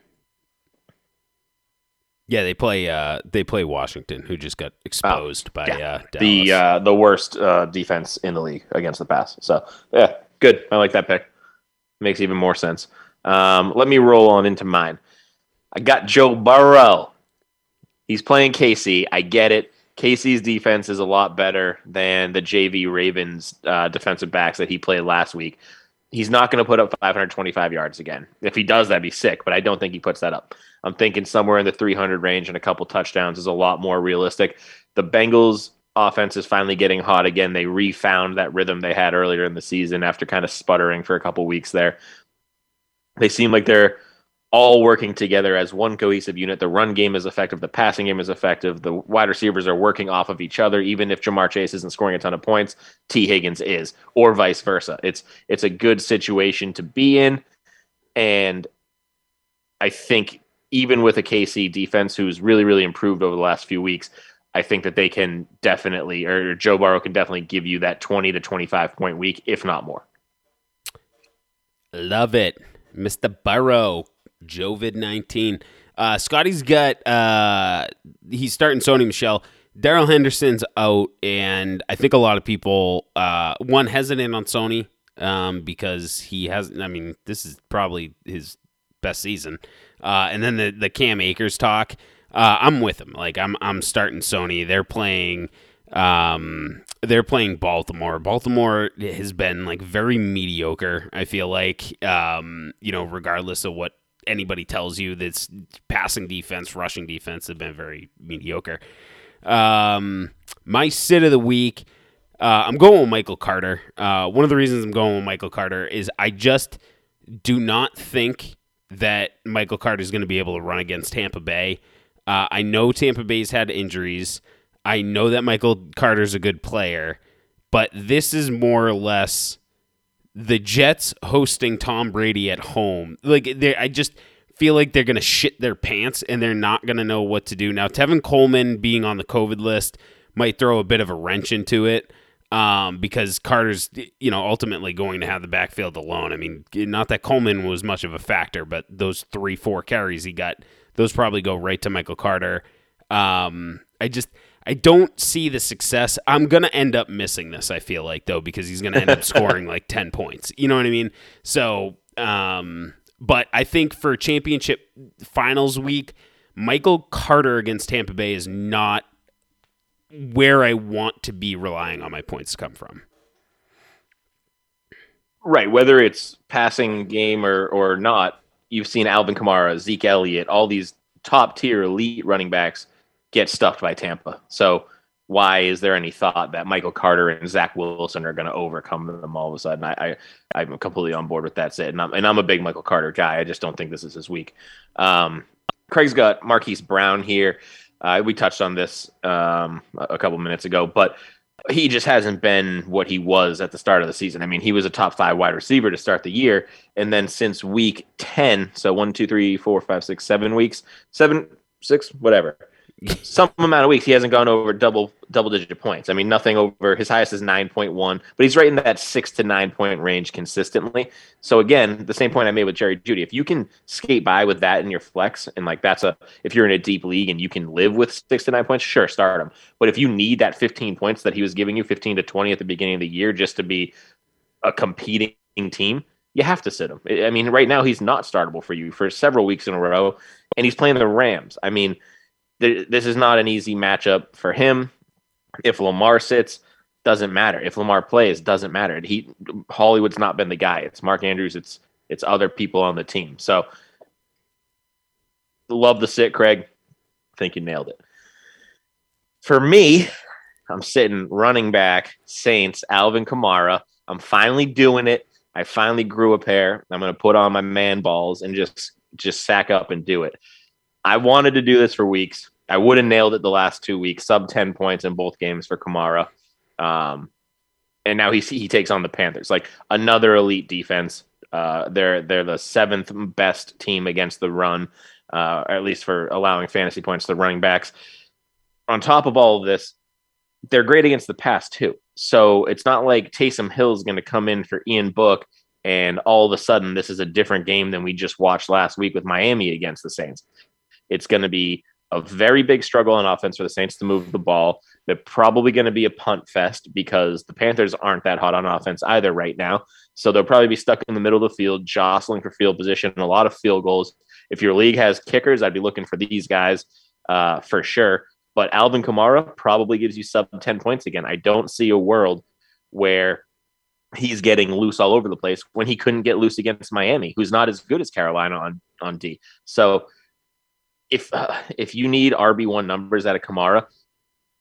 Yeah, they play. Uh, they play Washington, who just got exposed by yeah. uh. The uh, the worst uh, defense in the league against the pass. So yeah, good. I like that pick. Makes even more sense. Um, let me roll on into mine. I got Joe Burrow. He's playing Casey. I get it. Casey's defense is a lot better than the JV Ravens uh, defensive backs that he played last week. He's not going to put up 525 yards again. If he does, that'd be sick, but I don't think he puts that up. I'm thinking somewhere in the 300 range and a couple touchdowns is a lot more realistic. The Bengals offense is finally getting hot again. They refound that rhythm they had earlier in the season after kind of sputtering for a couple weeks there. They seem like they're all working together as one cohesive unit. The run game is effective, the passing game is effective, the wide receivers are working off of each other. Even if Ja'Marr Chase isn't scoring a ton of points, Tee Higgins is, or vice versa. It's it's a good situation to be in, and I think even with a KC defense who's really really improved over the last few weeks, I think that they can definitely, or Joe Burrow can definitely give you that twenty to twenty five point week, if not more. Love it. Mr. Burrow, Jovid 19. Uh, Scotty's got, uh, he's starting Sony Michel. Darrell Henderson's out, and I think a lot of people, uh, one, hesitant on Sony um, because he hasn't, I mean, this is probably his best season. Uh, and then the, the Cam Akers talk. Uh, I'm with him. Like, I'm, I'm starting Sony. They're playing um, they're playing Baltimore. Baltimore has been like very mediocre. I feel like, um, you know, regardless of what anybody tells you, that's passing defense, rushing defense have been very mediocre. Um, my sit of the week. Uh, I'm going with Michael Carter. Uh, one of the reasons I'm going with Michael Carter is I just do not think that Michael Carter is going to be able to run against Tampa Bay. Uh, I know Tampa Bay's had injuries. I know that Michael Carter's a good player, but this is more or less the Jets hosting Tom Brady at home. Like they I just feel like they're going to shit their pants and they're not going to know what to do. Now Tevin Coleman being on the COVID list might throw a bit of a wrench into it. Um, because Carter's, you know, ultimately going to have the backfield alone. I mean, not that Coleman was much of a factor, but those three, four carries he got, those probably go right to Michael Carter. Um, I just, I don't see the success. I'm going to end up missing this, I feel like, though, because he's going to end up scoring like 10 points. You know what I mean? So, um, But I think for championship finals week, Michael Carter against Tampa Bay is not where I want to be relying on my points to come from. Right, whether it's passing game or or not, you've seen Alvin Kamara, Zeke Elliott, all these top tier elite running backs get stuffed by Tampa. So why is there any thought that Michael Carter and Zach Wilson are going to overcome them all of a sudden? I, I am completely on board with that. Sit and I'm and I'm a big Michael Carter guy. I just don't think this is his week. Um, Craig's got Marquise Brown here. Uh, we touched on this um, a couple minutes ago, but he just hasn't been what he was at the start of the season. I mean, he was a top five wide receiver to start the year, and then since week ten, so one, two, three, four, five, six, seven weeks, seven, six, whatever, some amount of weeks he hasn't gone over double double digit points. I mean, nothing over his highest is nine point one, but he's right in that six to nine point range consistently. So again, the same point I made with Jerry Jeudy. If you can skate by with that in your flex, and like that's a if you're in a deep league and you can live with six to nine points, sure, start him. But if you need that fifteen points that he was giving you, fifteen to twenty at the beginning of the year, just to be a competing team, you have to sit him. I mean, right now he's not startable for you for several weeks in a row, and he's playing the Rams. I mean this is not an easy matchup for him. If Lamar sits, doesn't matter. If Lamar plays, doesn't matter. He Hollywood's not been the guy. It's Mark Andrews. It's it's other people on the team. So love the sit, Craig. think you nailed it. For me, I'm sitting running back Saints Alvin Kamara. I'm finally doing it. I finally grew a pair. I'm going to put on my man balls and just just sack up and do it. I wanted to do this for weeks. I would have nailed it the last two weeks, sub 10 points in both games for Kamara. Um, and now he he takes on the Panthers, like another elite defense. Uh, they're they're the seventh best team against the run, uh, at least for allowing fantasy points to running backs. On top of all of this, they're great against the pass too. So it's not like Taysom Hill is going to come in for Ian Book and all of a sudden this is a different game than we just watched last week with Miami against the Saints. It's going to be a very big struggle on offense for the Saints to move the ball. They're probably going to be a punt fest because the Panthers aren't that hot on offense either right now. So they'll probably be stuck in the middle of the field, jostling for field position, and a lot of field goals. If your league has kickers, I'd be looking for these guys uh, for sure. But Alvin Kamara probably gives you sub 10 points again. I don't see a world where he's getting loose all over the place when he couldn't get loose against Miami, who's not as good as Carolina on, on D. So if uh, if you need RB one numbers out of Kamara,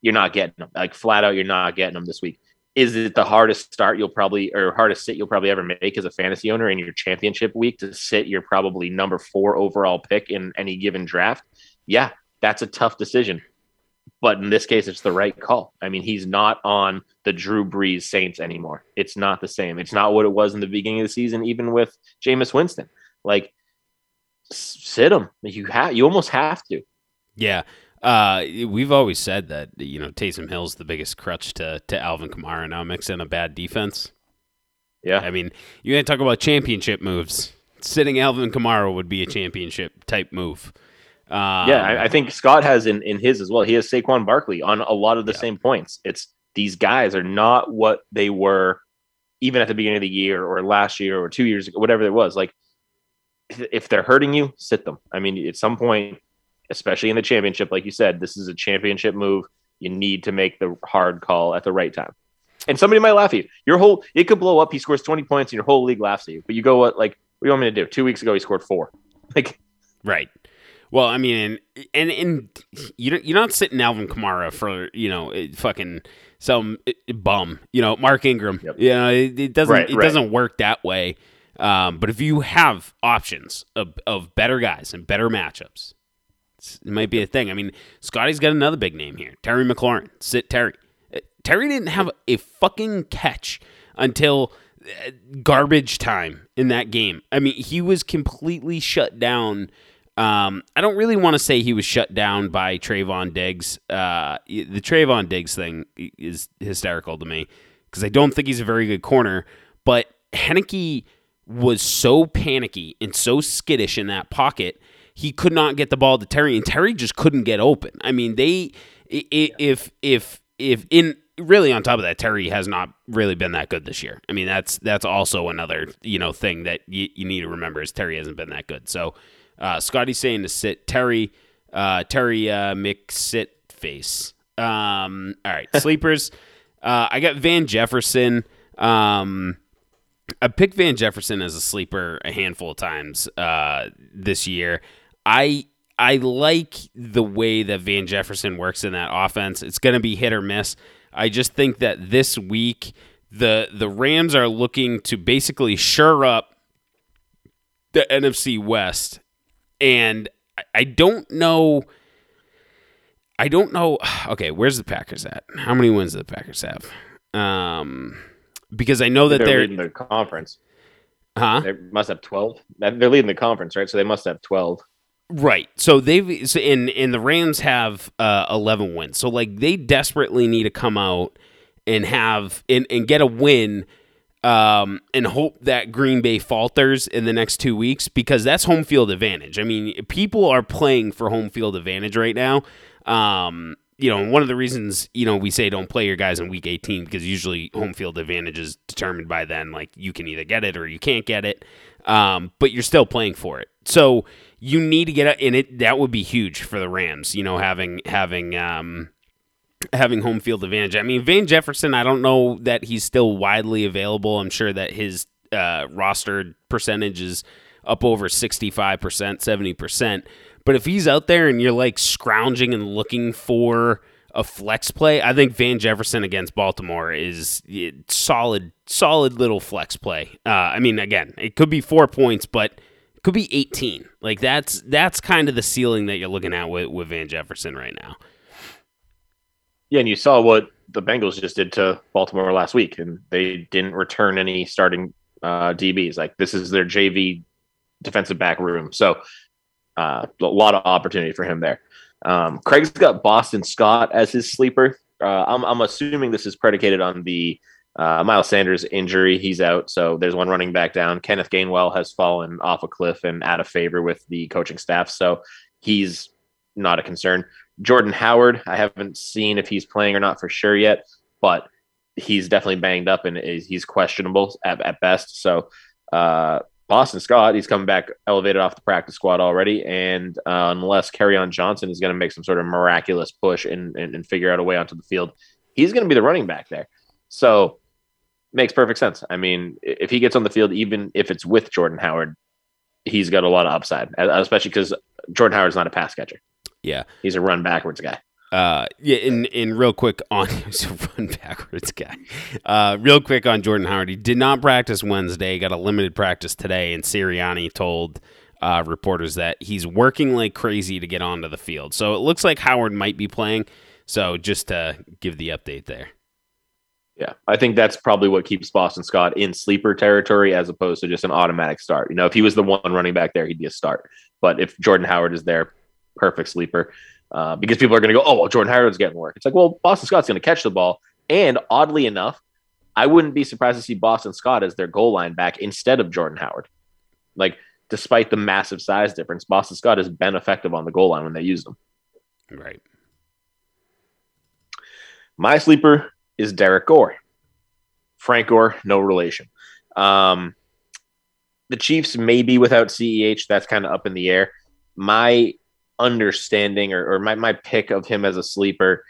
you're not getting them. Like flat out, you're not getting them this week. Is it the hardest start you'll probably or hardest sit you'll probably ever make as a fantasy owner in your championship week to sit your probably number four overall pick in any given draft? Yeah, that's a tough decision. But in this case, it's the right call. I mean, he's not on the Drew Brees Saints anymore. It's not the same. It's not what it was in the beginning of the season, even with Jameis Winston. Like sit him. You have you almost have to. Yeah. Uh, we've always said that you know Taysom Hill's the biggest crutch to to Alvin Kamara. Now mix in a bad defense. Yeah, I mean you to talk about championship moves. Sitting Alvin Kamara would be a championship type move. Um, yeah, I, I, think Scott has in, in his as well. He has Saquon Barkley on a lot of the yeah. same points. It's these guys are not what they were even at the beginning of the year or last year or two years ago, whatever it was. Like if they're hurting you, sit them. I mean, at some point, especially in the championship, like you said, this is a championship move. You need to make the hard call at the right time. And somebody might laugh at you. Your whole it could blow up. He scores 20 points and your whole league laughs at you. But you go what like what do you want me to do? Two weeks ago he scored four. Like Right. Well, I mean, and and you you're not sitting Alvin Kamara for you know fucking some bum, you know Mark Ingram. Yep. You know it, it doesn't right, it right. doesn't work that way. Um, but if you have options of, of better guys and better matchups, it might be a thing. I mean, Scotty's got another big name here Terry McLaurin. Sit Terry. Uh, Terry didn't have a fucking catch until uh, garbage time in that game. I mean, he was completely shut down. Um, I don't really want to say he was shut down by Trevon Diggs. Uh, the Trevon Diggs thing is hysterical to me because I don't think he's a very good corner. But Heinicke – was so panicky and so skittish in that pocket, he could not get the ball to Terry, and Terry just couldn't get open. I mean, they if if if in really on top of that, Terry has not really been that good this year. I mean, that's that's also another you know thing that you, you need to remember is Terry hasn't been that good. So uh, Scotty's saying to sit Terry, uh, Terry uh, McSit face. Um, all right, sleepers. Uh, I got Van Jefferson. Um, I picked Van Jefferson as a sleeper a handful of times uh, this year. I I like the way that Van Jefferson works in that offense. It's going to be hit or miss. I just think that this week the the Rams are looking to basically shore up the NFC West, and I, I don't know. I don't know. Okay, where's the Packers at? How many wins do the Packers have? Um, because I know that they're, they're, leading the conference. huh? They must have twelve. They're leading the conference, right? So they must have twelve. Right. So they've so in in the Rams have uh, eleven wins. So like they desperately need to come out and have and, and get a win um, and hope that Green Bay falters in the next two weeks because that's home field advantage. I mean, people are playing for home field advantage right now. Um, you know, one of the reasons you know we say don't play your guys in week 18 because usually home field advantage is determined by then. Like you can either get it or you can't get it, um, but you're still playing for it. So you need to get in it. That would be huge for the Rams. You know, having having um, having home field advantage. I mean, Van Jefferson. I don't know that he's still widely available. I'm sure that his uh, roster percentage is up over 65 percent, 70 percent. But if he's out there and you're like scrounging and looking for a flex play, I think Van Jefferson against Baltimore is solid, solid little flex play. Uh, I mean, again, it could be four points, but it could be 18. Like that's that's kind of the ceiling that you're looking at with, with Van Jefferson right now. Yeah, and you saw what the Bengals just did to Baltimore last week, and they didn't return any starting uh, DBs. Like this is their JV defensive back room, so uh, a lot of opportunity for him there. Um, Craig's got Boston Scott as his sleeper. Uh, I'm, I'm assuming this is predicated on the uh, Miles Sanders injury. He's out, so there's one running back down. Kenneth Gainwell has fallen off a cliff and out of favor with the coaching staff, so he's not a concern. Jordan Howard, I haven't seen if he's playing or not for sure yet, but he's definitely banged up and is, he's questionable at, at best. So uh, Boston Scott, he's coming back elevated off the practice squad already, and uh, unless on Johnson is going to make some sort of miraculous push and, and, and figure out a way onto the field, he's going to be the running back there. So makes perfect sense. I mean, if he gets on the field, even if it's with Jordan Howard, he's got a lot of upside, especially because Jordan Howard's not a pass catcher. Yeah, he's a run backwards guy. Uh, yeah, in in real quick on he's run backwards guy. Uh, real quick on Jordan Howard, he did not practice Wednesday. Got a limited practice today, and Sirianni told uh, reporters that he's working like crazy to get onto the field. So it looks like Howard might be playing. So just to give the update there. Yeah, I think that's probably what keeps Boston Scott in sleeper territory as opposed to just an automatic start. You know, if he was the one running back there, he'd be a start. But if Jordan Howard is there, perfect sleeper. Uh, because people are going to go, oh, well, Jordan Howard's getting work. It's like, well, Boston Scott's going to catch the ball. And oddly enough, I wouldn't be surprised to see Boston Scott as their goal line back instead of Jordan Howard. Like, despite the massive size difference, Boston Scott has been effective on the goal line when they use them. Right. My sleeper is Derrick Gore. Frank Gore, no relation. Um, the Chiefs may be without CEH. That's kind of up in the air. My understanding or, or my, my pick of him as a sleeper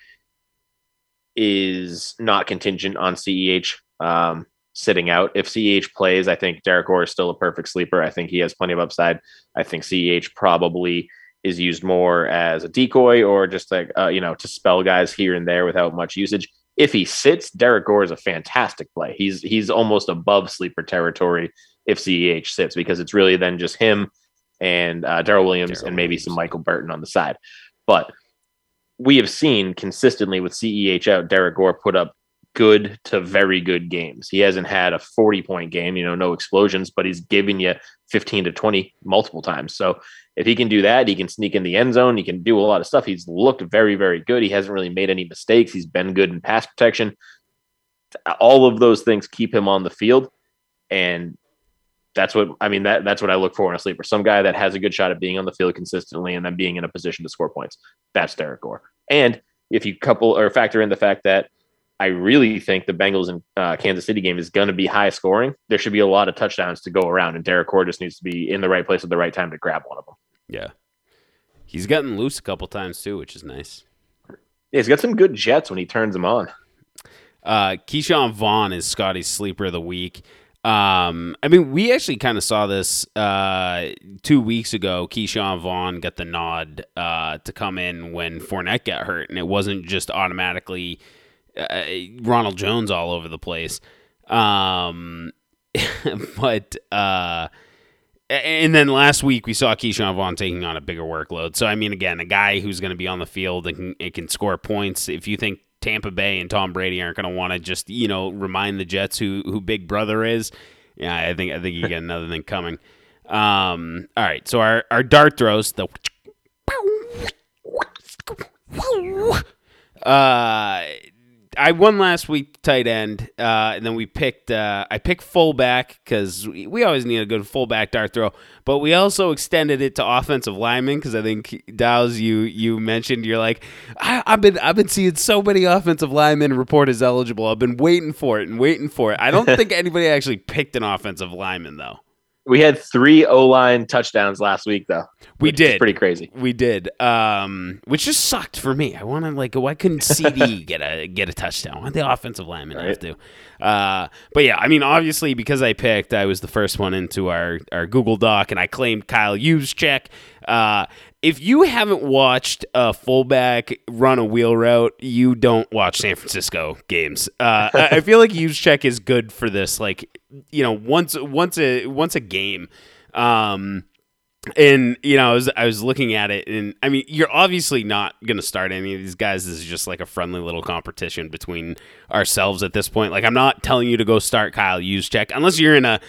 is not contingent on CEH um, sitting out. If CEH plays, I think Derrick Gore is still a perfect sleeper. I think he has plenty of upside. I think CEH probably is used more as a decoy or just like, uh, you know, to spell guys here and there without much usage. If he sits, Derrick Gore is a fantastic play. He's he's almost above sleeper territory if CEH sits because it's really then just him and uh, Darrel Williams Darrel and maybe Williams. some Michael Burton on the side. But we have seen consistently with CEH out, Derrick Gore put up good to very good games. He hasn't had a 40 point game, you know, no explosions, but he's given you 15 to 20 multiple times. So if he can do that, he can sneak in the end zone. He can do a lot of stuff. He's looked very, very good. He hasn't really made any mistakes. He's been good in pass protection. All of those things keep him on the field. And that's what I mean. That that's what I look for in a sleeper. Some guy that has a good shot at being on the field consistently and then being in a position to score points. That's Derrick Gore. And if you couple or factor in the fact that I really think the Bengals and uh, Kansas City game is going to be high scoring. There should be a lot of touchdowns to go around, and Derek Carr just needs to be in the right place at the right time to grab one of them. Yeah, he's gotten loose a couple times too, which is nice. Yeah, he's got some good jets when he turns them on. Uh, Ke'Shawn Vaughn is Scotty's sleeper of the week. Um, I mean, we actually kind of saw this uh, two weeks ago. Ke'Shawn Vaughn got the nod uh, to come in when Fournette got hurt, and it wasn't just automatically uh, Ronald Jones all over the place. Um, but uh, and then last week we saw Ke'Shawn Vaughn taking on a bigger workload. So I mean, again, a guy who's going to be on the field and can, and can score points. If you think Tampa Bay and Tom Brady aren't going to want to just you know remind the Jets who who Big Brother is, yeah, I think I think you get another thing coming. Um, all right, so our our dart throws the. Uh, I won last week tight end, uh, and then we picked. Uh, I picked fullback because we, we, always need a good fullback dart throw. But we also extended it to offensive linemen because I think Dow's you you mentioned you're like I, have been I've been seeing so many offensive linemen report as eligible. I've been waiting for it and waiting for it. I don't think anybody actually picked an offensive lineman though. We had three O line touchdowns last week, though. We did. Pretty crazy. We did. Um, which just sucked for me. I wanted like, why couldn't CD get a get a touchdown? Why the offensive lineman right. have to? Uh, but yeah, I mean, obviously because I picked, I was the first one into our our Google Doc, and I claimed Kyle Juszczyk. Uh, if you haven't watched a fullback run a wheel route, you don't watch San Francisco games. Uh, I feel like Juszczyk is good for this. Like you know, once once a once a game. Um, and you know, I was I was looking at it, and I mean, you're obviously not going to start any of these guys. This is just like a friendly little competition between ourselves at this point. Like, I'm not telling you to go start Kyle Juszczyk unless you're in a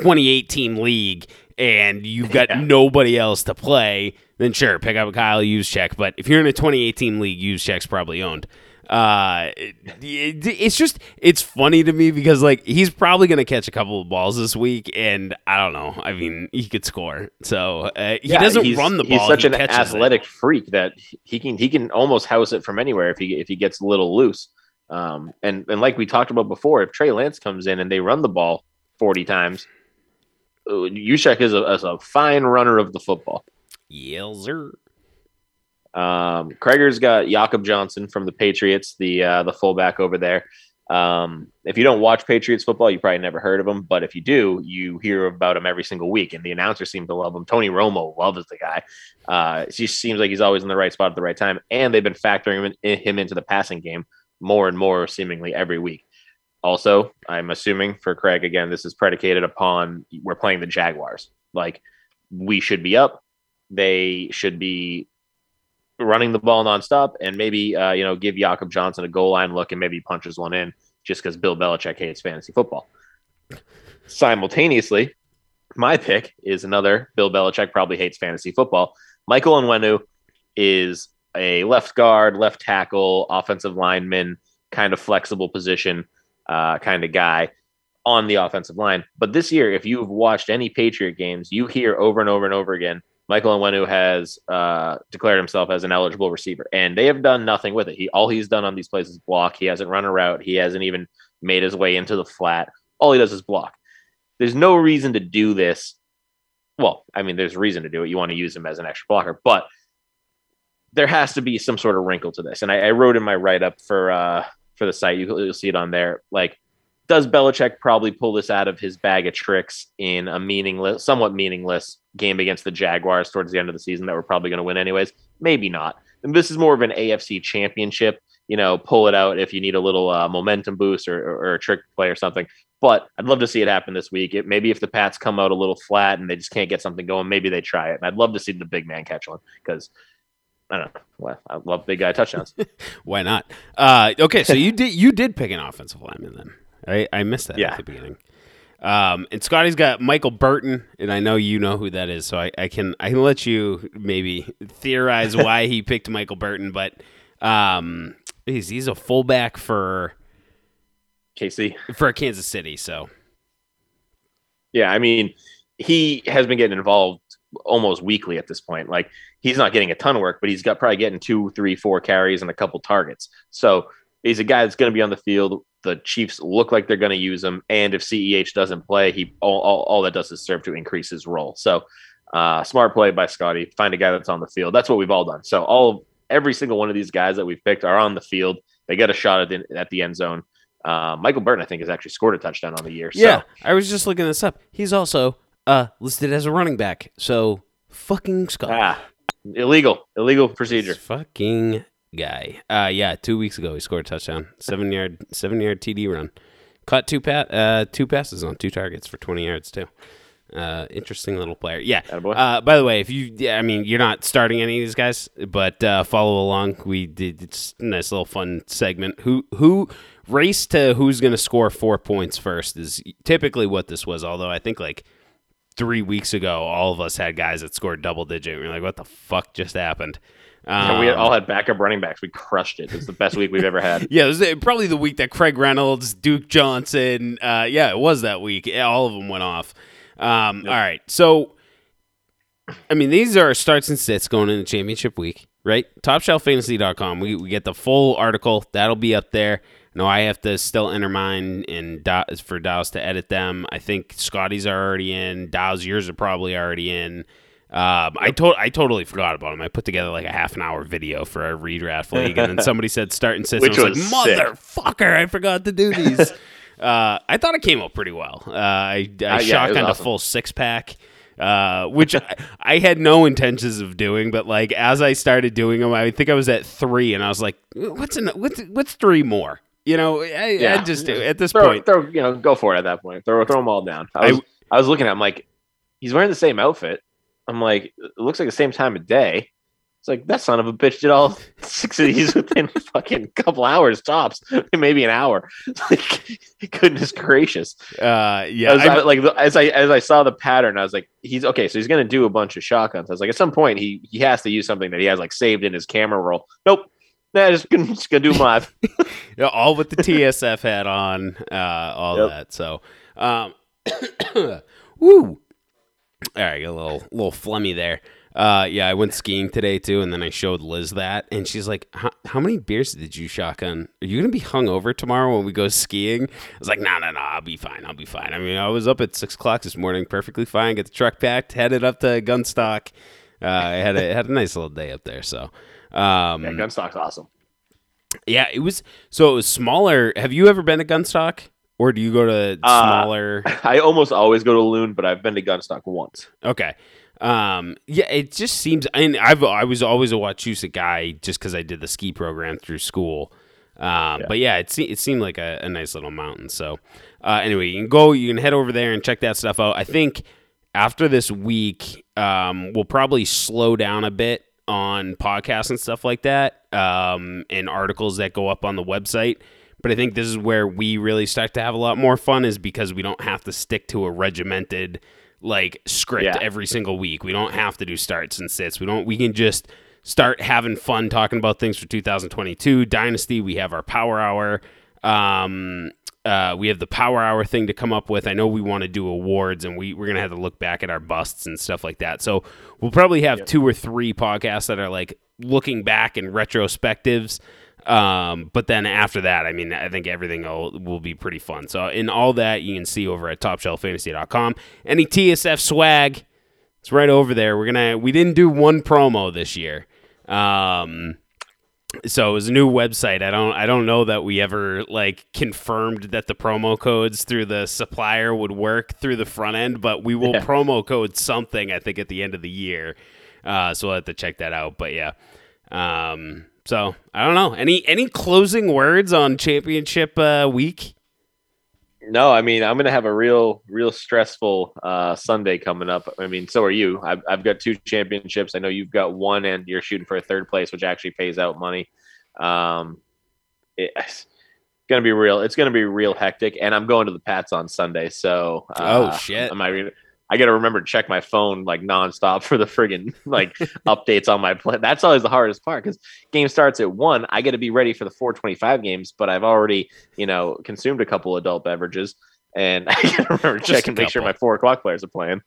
28 team league and you've got yeah. nobody else to play, then sure, pick up a Kyle Juszczyk. But if you're in a 2018 league, Juszczyk's probably owned. Uh, it, it's just it's funny to me because like he's probably gonna catch a couple of balls this week, and I don't know. I mean, he could score, so uh, he yeah, doesn't run the ball. He's such he an athletic it. freak that he can he can almost house it from anywhere if he if he gets a little loose. Um, and and like we talked about before, if Trey Lance comes in and they run the ball 40 times, Juszczyk is a, is a fine runner of the football. Yes, sir. Um, Krager's got Jakob Johnson from the Patriots, the uh, the fullback over there. Um, if you don't watch Patriots football, you probably never heard of him. But if you do, you hear about him every single week, and the announcers seem to love him. Tony Romo loves the guy. Uh, just seems like he's always in the right spot at the right time, and they've been factoring him, in, him into the passing game more and more, seemingly every week. Also, I'm assuming for Craig again, this is predicated upon we're playing the Jaguars. Like we should be up, they should be running the ball nonstop, and maybe uh, you know give Jakob Johnson a goal line look and maybe punches one in just because Bill Belichick hates fantasy football. Simultaneously, my pick is another Bill Belichick probably hates fantasy football. Michael Onwenu is a left guard, left tackle, offensive lineman, kind of flexible position uh, kind of guy on the offensive line. But this year, if you've watched any Patriot games, you hear over and over and over again Michael Onwenu has uh, declared himself as an eligible receiver, and they have done nothing with it. He all he's done on these plays is block. He hasn't run a route. He hasn't even made his way into the flat. All he does is block. There's no reason to do this. Well, I mean, there's reason to do it. You want to use him as an extra blocker, but there has to be some sort of wrinkle to this. And I, I wrote in my write up for uh, for the site. You, will see it on there. Like, does Belichick probably pull this out of his bag of tricks in a meaningless, somewhat meaningless game against the Jaguars towards the end of the season that we're probably going to win anyways? Maybe not. And this is more of an AFC championship. You know, pull it out if you need a little uh, momentum boost or, or, or, a trick play or something. But I'd love to see it happen this week. It, maybe if the Pats come out a little flat and they just can't get something going, maybe they try it. And I'd love to see the big man catch one because I don't know. Well, I love big guy touchdowns. Why not? Uh, okay, so you did you did pick an offensive lineman then. I, I missed that yeah. at the beginning. Um, and Scotty's got Michael Burton, and I know you know who that is, so I, I can I can let you maybe theorize why he picked Michael Burton, but um, he's he's a fullback for KC for Kansas City, so yeah, I mean he has been getting involved almost weekly at this point. Like he's not getting a ton of work, but he's got probably getting two, three, four carries and a couple targets. So he's a guy that's going to be on the field. The Chiefs look like they're going to use him, and if Ceh doesn't play, he all, all, all that does is serve to increase his role. So, uh, smart play by Scotty. Find a guy that's on the field. That's what we've all done. So all every single one of these guys that we've picked are on the field. They get a shot at the, at the end zone. Uh, Michael Burton, I think, has actually scored a touchdown on the year. Yeah. I was just looking this up. He's also uh, listed as a running back. So fucking Scott. Ah, illegal, illegal procedure. This fucking guy. Uh, yeah, two weeks ago he scored a touchdown, seven yard, seven yard TD run, caught two pat, uh, two passes on two targets for twenty yards too. Uh, interesting little player. Yeah. Uh, by the way, if you, yeah, I mean, you're not starting any of these guys, but uh, follow along. We did it's a nice little fun segment. Who who race to who's going to score four points first is typically what this was. Although I think like three weeks ago, all of us had guys that scored double digit. We are like, what the fuck just happened? Um, we all had backup running backs. We crushed it. It's the best week we've ever had. yeah, it was probably the week that Craig Reynolds, Duke Johnson. Uh, yeah, it was that week. All of them went off. Um, yep. All right. So, I mean, these are starts and sits going into championship week, right? TopShelfFantasy.com. We, we get the full article. That'll be up there. No, I have to still enter mine and for Dow's to edit them. I think Scotty's are already in. Dow's yours are probably already in. Um, I to- I totally forgot about him. I put together like a half an hour video for our redraft league, and then somebody said start and sit. Which I was, was like, motherfucker, I forgot to do these. Uh, I thought it came out pretty well. Uh, I, I uh, yeah, shotgunned awesome. a full six pack. Uh, which I, I, had no intentions of doing, but like as I started doing them, I think I was at three, and I was like, "What's in, what's what's three more?" You know, I, yeah. I just at this throw, point, throw you know, go for it at that point. Throw throw them all down. I was I, I was looking at, him like, he's wearing the same outfit. I'm like, it looks like the same time of day. It's like that son of a bitch did all six of these within a fucking couple hours tops, maybe an hour. Like, goodness gracious. Uh, yeah. As I, like as I as I saw the pattern, I was like, he's okay. So he's gonna do a bunch of shotguns. I was like, at some point, he he has to use something that he has like saved in his camera roll. Nope. Nah, just gonna, just gonna do yeah, all with the TSF hat on, uh, all yep. that. So, um, woo. All right, a little little flummy there. Uh, yeah, I went skiing today too, and then I showed Liz that, and she's like, "How many beers did you shotgun? Are you gonna be hungover tomorrow when we go skiing?" I was like, "No, no, no, I'll be fine. I'll be fine." I mean, I was up at six o'clock this morning, perfectly fine. Get the truck packed, headed up to Gunstock. Uh, I had a had a nice little day up there. So, um, yeah, Gunstock's awesome. Yeah, it was. So it was smaller. Have you ever been to Gunstock? Or do you go to uh, smaller? Uh, I almost always go to Loon, but I've been to Gunstock once. Okay. Um, yeah, it just seems. I mean, I've I was always a Wachusett guy just because I did the ski program through school. Um, yeah. but yeah, it it seemed like a, a nice little mountain. So, uh, anyway, you can go, you can head over there and check that stuff out. I think after this week, um, we'll probably slow down a bit on podcasts and stuff like that, um, and articles that go up on the website. But I think this is where we really start to have a lot more fun, is because we don't have to stick to a regimented like script yeah. every single week. We don't have to do starts and sits. We don't. We can just start having fun talking about things for 2022 Dynasty. We have our Power Hour. Um, uh, we have the Power Hour thing to come up with. I know we want to do awards, and we we're gonna have to look back at our busts and stuff like that. So we'll probably have yep. two or three podcasts that are like looking back and retrospectives. Um, but then after that, I mean, I think everything will, will be pretty fun. So in all that, you can see over at TopShelfFantasy.com. Any TSF swag, it's right over there. We're gonna we didn't do one promo this year. Um, so it was a new website. I don't I don't know that we ever like confirmed that the promo codes through the supplier would work through the front end, but we will yeah. promo code something I think at the end of the year. Uh, so we'll have to check that out. But yeah. Um, so I don't know. Any any closing words on championship uh, week? No, I mean I'm gonna have a real real stressful uh, Sunday coming up. I mean, so are you. I've, I've got two championships. I know you've got one, and you're shooting for a third place, which actually pays out money. Um, it's gonna be real. It's gonna be real hectic, and I'm going to the Pats on Sunday. So uh, oh shit, am I? I got to remember to check my phone like nonstop for the friggin' like updates on my plan. That's always the hardest part because game starts at one. I got to be ready for the 425 games, but I've already, you know, consumed a couple adult beverages and I got to remember to check and make sure my four o'clock players are playing.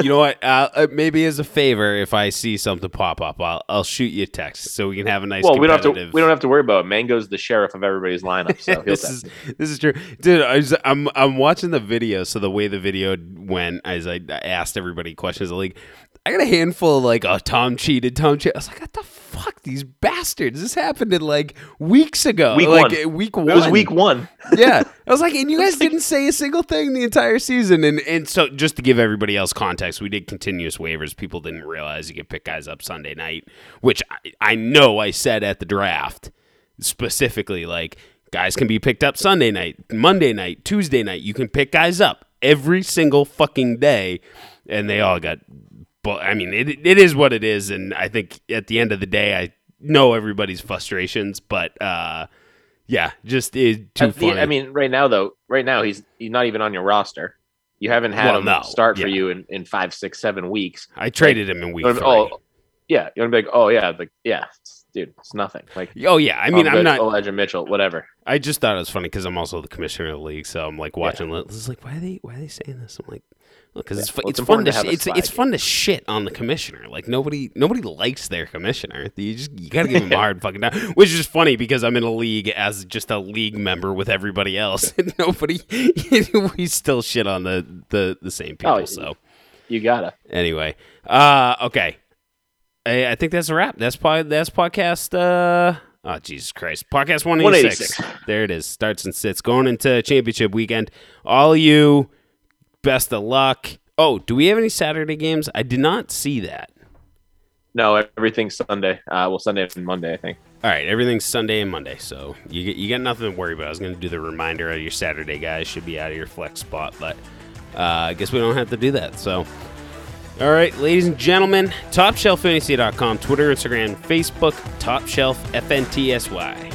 You know what? Uh, uh, maybe as a favor, if I see something pop up, I'll I'll shoot you a text so we can have a nice. well, we don't have to. We don't have to worry about it. Mango's the sheriff of everybody's lineup, so this is this is true, dude. I was, I'm I'm watching the video. So the way the video went, as I asked everybody questions, like I got a handful of like, oh, Tom cheated, Tom cheated. I was like, what the fuck, these bastards! This happened in like weeks ago, Week like one. uh, week one. It was week one. yeah, I was like, and you guys didn't say a single thing the entire season, and and so just to give everybody else context, we did continuous waivers. People didn't realize you could pick guys up Sunday night, which I, I know I said at the draft specifically, like guys can be picked up Sunday night, Monday night, Tuesday night. You can pick guys up every single fucking day, and they all got. But I mean, it it is what it is, and I think at the end of the day, I know everybody's frustrations, but. uh yeah, just it, too the- funny. I mean, right now though, right now he's he's not even on your roster. You haven't had Well, him no, start for you in, in five, six, seven weeks. I traded him in week You three. oh, yeah, you're gonna be like, oh yeah, like yeah, it's- dude, it's nothing. Like, Oh yeah, I mean, I'm good, not. Elijah Mitchell, whatever. I just thought it was funny because I'm also the commissioner of the league, so I'm like watching. This is like, why are they? Why are they saying this? I'm like, because it's well, it's, it's fun to, to sh- it's it's fun to shit on the commissioner. Like nobody nobody likes their commissioner. You just you gotta give him a hard fucking time, which is funny because I'm in a league as just a league member with everybody else, and nobody we still shit on the the the same people. Oh, so You gotta. anyway, uh, okay. I, I think that's a wrap. That's pod, that's podcast. Uh, oh Jesus Christ, podcast one eighty six. 186. There it is. Starts and sits going into championship weekend. All you, best of luck. Oh, do we have any Saturday games? I did not see that. No, everything's Sunday. Uh, well, Sunday and Monday, I think. All right, everything's Sunday and Monday, so you you got nothing to worry about. I was going to do the reminder of your Saturday guys should be out of your flex spot, but uh, I guess we don't have to do that. So, all right, ladies and gentlemen, TopShelfFantasy.com, Twitter, Instagram, Facebook, Top Shelf FNTSY.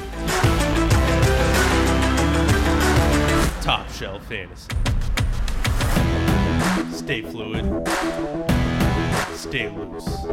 Top Shelf Fantasy. Stay fluid. Stay loose.